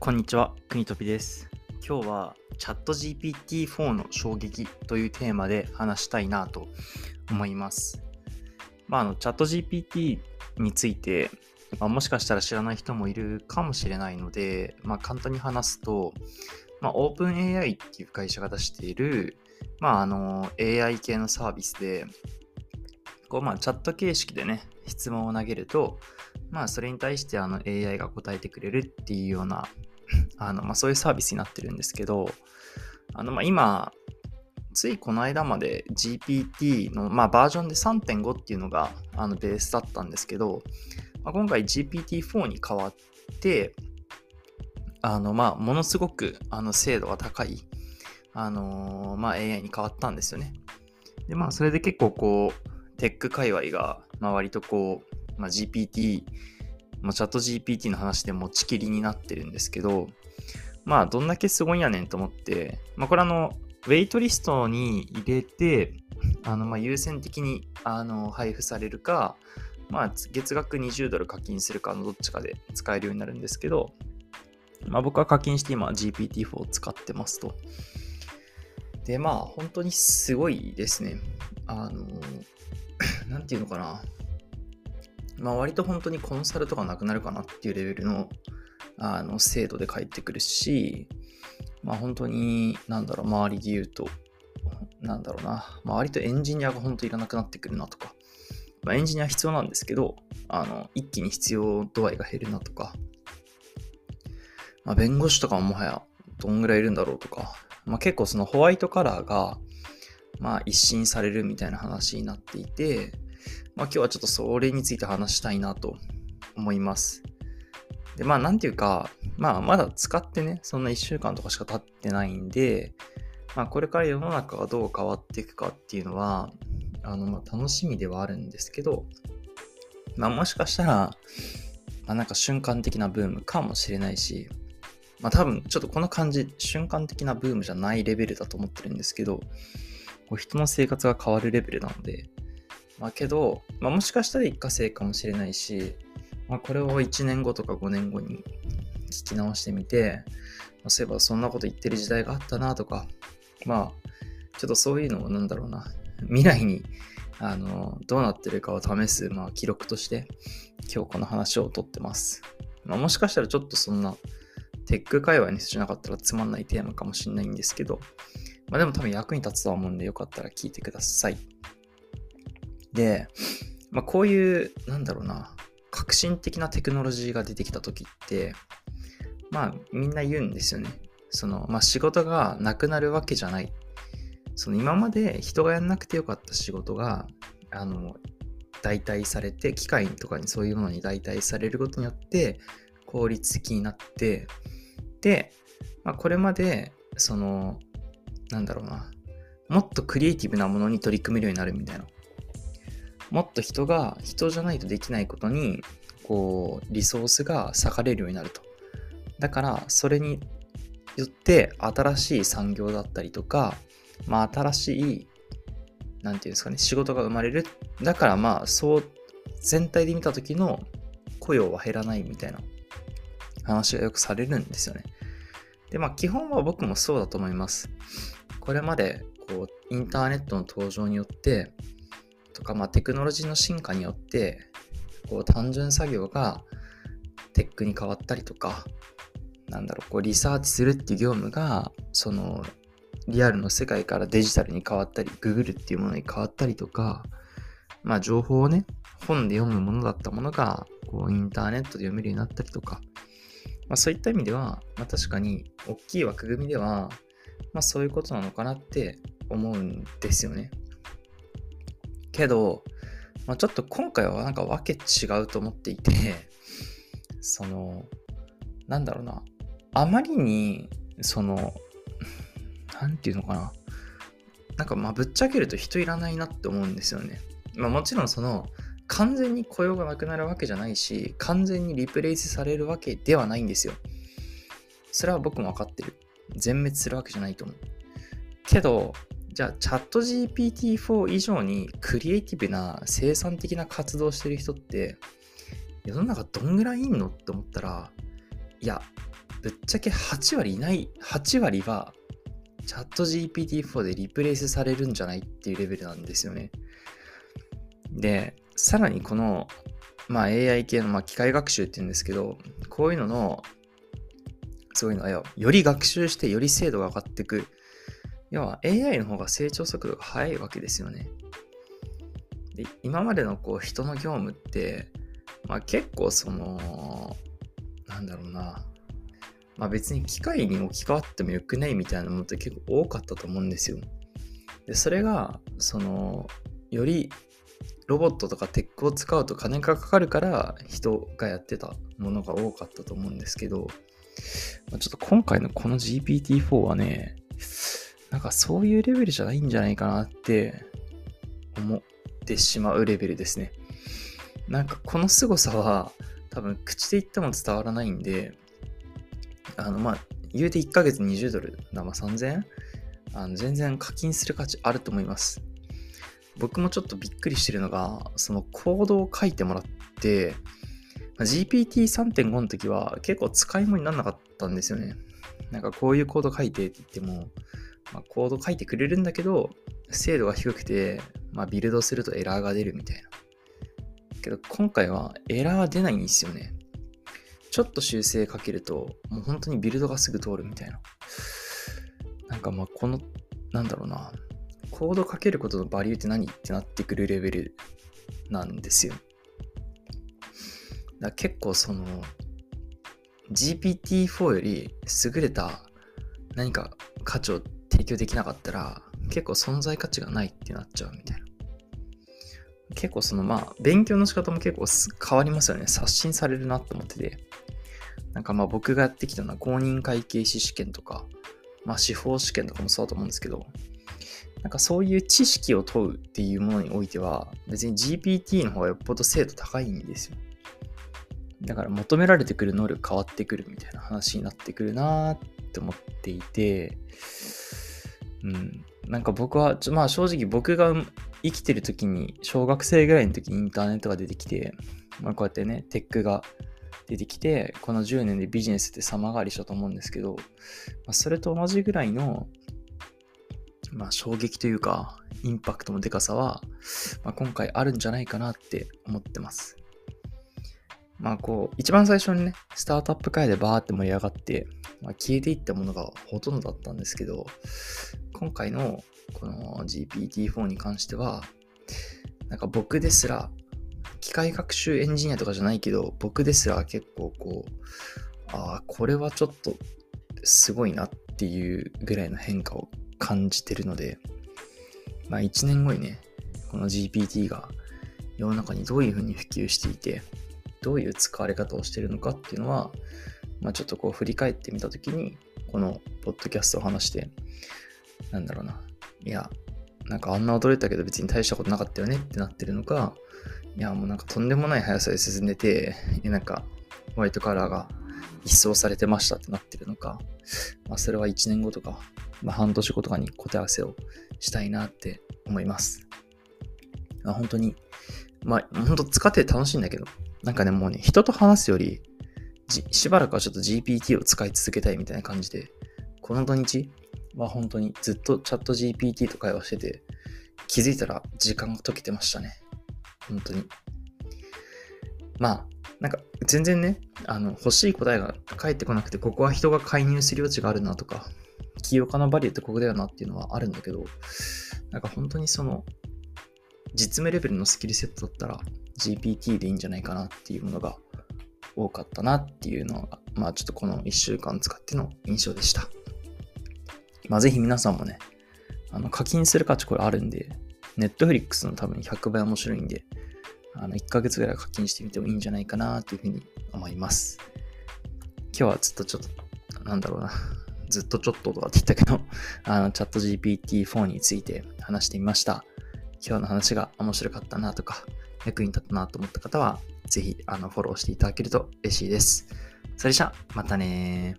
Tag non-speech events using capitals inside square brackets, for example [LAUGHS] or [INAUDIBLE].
こんにちは、国飛です。今日はチャット GPT-4 の衝撃というテーマで話したいなと思います。まあ、あのチャット GPT について、まあ、もしかしたら知らない人もいるかもしれないので、まあ、簡単に話すと、まあ、OpenAI っていう会社が出している、まあ、あの AI 系のサービスで、こうまあチャット形式でね、質問を投げると、まあそれに対してあの AI が答えてくれるっていうような [LAUGHS] あの、まあ、そういうサービスになってるんですけど、あの、まあ、今、ついこの間まで GPT の、まあ、バージョンで3.5っていうのがあのベースだったんですけど、まあ、今回 GPT-4 に変わって、あの、まあ、ものすごくあの精度が高い、あのまあ、AI に変わったんですよね。で、まあ、それで結構こう、テック界隈が、まあ、割とこう、まあ、GPT もうチャット GPT の話で持ちきりになってるんですけど、まあ、どんだけすごいんやねんと思って、まあ、これあの、ウェイトリストに入れて、あの、まあ、優先的に、あの、配布されるか、まあ、月額20ドル課金するかのどっちかで使えるようになるんですけど、まあ、僕は課金して今 GPT-4 を使ってますと。で、まあ、本当にすごいですね。あの、[CLEARS THROAT] なんていうのかな。まあ、割と本当にコンサルとかなくなるかなっていうレベルのあの精度で返ってくるし、まあ、本当に、なんだろう、周りで言うと、なんだろうな、まあ、割とエンジニアが本当いらなくなってくるなとか、まあ、エンジニア必要なんですけど、あの一気に必要度合いが減るなとか、まあ、弁護士とかももはやどんぐらいいるんだろうとか、まあ、結構そのホワイトカラーが、まあ、一新されるみたいな話になっていて、まあ、今日はちょっとそれについて話したいなと思います。で、まあ、なんていうか、まあ、まだ使ってね、そんな1週間とかしか経ってないんで、まあ、これから世の中がどう変わっていくかっていうのは、あの、まあ、楽しみではあるんですけど、まあ、もしかしたら、まあ、なんか瞬間的なブームかもしれないし、まあ、多分、ちょっとこの感じ、瞬間的なブームじゃないレベルだと思ってるんですけど、こう人の生活が変わるレベルなので、まあけど、まあ、もしかしたら一過性かもしれないし、まあ、これを1年後とか5年後に聞き直してみて、まあ、そういえばそんなこと言ってる時代があったなとか、まあ、ちょっとそういうのをなんだろうな、未来にあのどうなってるかを試す、まあ、記録として今日この話をとってます。まあ、もしかしたらちょっとそんなテック界隈にしなかったらつまんないテーマかもしれないんですけど、まあ、でも多分役に立つとは思うんでよかったら聞いてください。で、まあ、こういう、なんだろうな、革新的なテクノロジーが出てきた時って、まあみんな言うんですよね。その、まあ仕事がなくなるわけじゃない。その今まで人がやんなくてよかった仕事が、あの、代替されて、機械とかにそういうものに代替されることによって、効率的になって、で、まあ、これまで、その、なんだろうな、もっとクリエイティブなものに取り組めるようになるみたいな。もっと人が人じゃないとできないことにこうリソースが割かれるようになると。だからそれによって新しい産業だったりとか、まあ、新しい何て言うんですかね仕事が生まれる。だからまあそう全体で見た時の雇用は減らないみたいな。話がよくされるんですよね。でまあ基本は僕もそうだと思います。これまでこうインターネットの登場によってとか、まあ、テクノロジーの進化によってこう単純作業がテックに変わったりとかなんだろうこうリサーチするっていう業務がそのリアルの世界からデジタルに変わったりググるっていうものに変わったりとかまあ情報をね本で読むものだったものがこうインターネットで読めるようになったりとか、まあ、そういった意味では、まあ、確かに大きい枠組みでは、まあ、そういうことなのかなって思うんですよね。けど、まあ、ちょっと今回はなんかわけ違うと思っていて、その、なんだろうな、あまりに、その、なんていうのかな、なんかまあぶっちゃけると人いらないなって思うんですよね。まあもちろんその、完全に雇用がなくなるわけじゃないし、完全にリプレイスされるわけではないんですよ。それは僕も分かってる。全滅するわけじゃないと思う。けど、じゃあチャット GPT-4 以上にクリエイティブな生産的な活動してる人って世の中どんぐらいいんのって思ったらいやぶっちゃけ8割いない、8割はチャット GPT-4 でリプレイスされるんじゃないっていうレベルなんですよね。で、さらにこの、まあ、AI 系の、まあ、機械学習って言うんですけど、こういうのの、そういうのはより学習してより精度が上がっていく。要は AI の方が成長速度が速いわけですよね。で今までのこう人の業務って、まあ、結構その、なんだろうな、まあ別に機械に置き換わってもよくないみたいなものって結構多かったと思うんですよ。で、それが、その、よりロボットとかテックを使うと金がかかるから人がやってたものが多かったと思うんですけど、まあ、ちょっと今回のこの GPT-4 はね、なんかそういうレベルじゃないんじゃないかなって思ってしまうレベルですね。なんかこの凄さは多分口で言っても伝わらないんで、あのまあ言うて1ヶ月20ドル、まあ、3000円？あの全然課金する価値あると思います。僕もちょっとびっくりしてるのが、そのコードを書いてもらって、GPT3.5 の時は結構使い物にならなかったんですよね。なんかこういうコード書いてって言っても、まあ、コード書いてくれるんだけど、精度が低くて、まあ、ビルドするとエラーが出るみたいな。けど今回はエラー出ないんですよね。ちょっと修正かけると、もう本当にビルドがすぐ通るみたいな。なんかまあこの、なんだろうな、コードかけることのバリューって何ってなってくるレベルなんですよ。だ結構その GPT-4 より優れた何か価値を提供できなかったら結構存在価値がないってなっちゃうみたいな。結構そのまあ勉強の仕方も結構変わりますよね。刷新されるなと思ってて。なんかまあ僕がやってきたのは公認会計士試験とか、まあ司法試験とかもそうだと思うんですけど、なんかそういう知識を問うっていうものにおいては、別に GPT の方がよっぽど精度高いんですよ。だから求められてくる能力変わってくるみたいな話になってくるなーって思っていて、うん。なんか僕は、まあ正直僕が生きてる時に、小学生ぐらいの時にインターネットが出てきて、まあこうやってね、テックが出てきて、この10年でビジネスって様変わりしたと思うんですけど、まあ、それと同じぐらいのまあ、衝撃というか、インパクトのでかさは、まあ、今回あるんじゃないかなって思ってます。まあこう、一番最初にね、スタートアップ会でバーって盛り上がって、まあ、消えていったものがほとんどだったんですけど、今回のこの GPT-4 に関しては、なんか僕ですら、機械学習エンジニアとかじゃないけど、僕ですら結構こう、ああ、これはちょっとすごいなっていうぐらいの変化を感じてるので、まあ1年後にね、この GPT が世の中にどういうふうに普及していて、どういう使われ方をしているのかっていうのは、まあちょっとこう振り返ってみたときに、このポッドキャストを話して、なんだろうな、いや、なんかあんな驚いたけど別に大したことなかったよねってなってるのか、いやもうなんかとんでもない速さで進んでて、なんかホワイトカラーが一掃されてましたってなってるのか、まあそれは1年後とかまあ、半年後とかに答え合わせをしたいなって思います。まあ、本当に、まあ、本当使って楽しいんだけど、なんかね、もうね、人と話すより、しばらくはちょっと GPT を使い続けたいみたいな感じで、この土日は本当にずっとチャット GPT と会話してて、気づいたら時間が解けてましたね。本当に。まあ、なんか全然ね、あの欲しい答えが返ってこなくて、ここは人が介入する余地があるなとか、起業家のバリューってここだよなっていうのはあるんだけど、なんか本当にその、実務レベルのスキルセットだったら GPT でいいんじゃないかなっていうものが多かったなっていうのが、まあちょっとこの1週間使っての印象でした。まあぜひ皆さんもね、あの課金する価値これあるんで、Netflix の多分100倍面白いんで、あの1ヶ月ぐらい課金してみてもいいんじゃないかなというふうに思います。今日はずっとちょっと、なんだろうな、[LAUGHS] ずっとちょっととかって言ったけど、[LAUGHS] あの、チャット GPT-4 について話してみました。今日の話が面白かったなとか、役に立ったなと思った方は、ぜひ、あの、フォローしていただけると嬉しいです。それじゃ、またね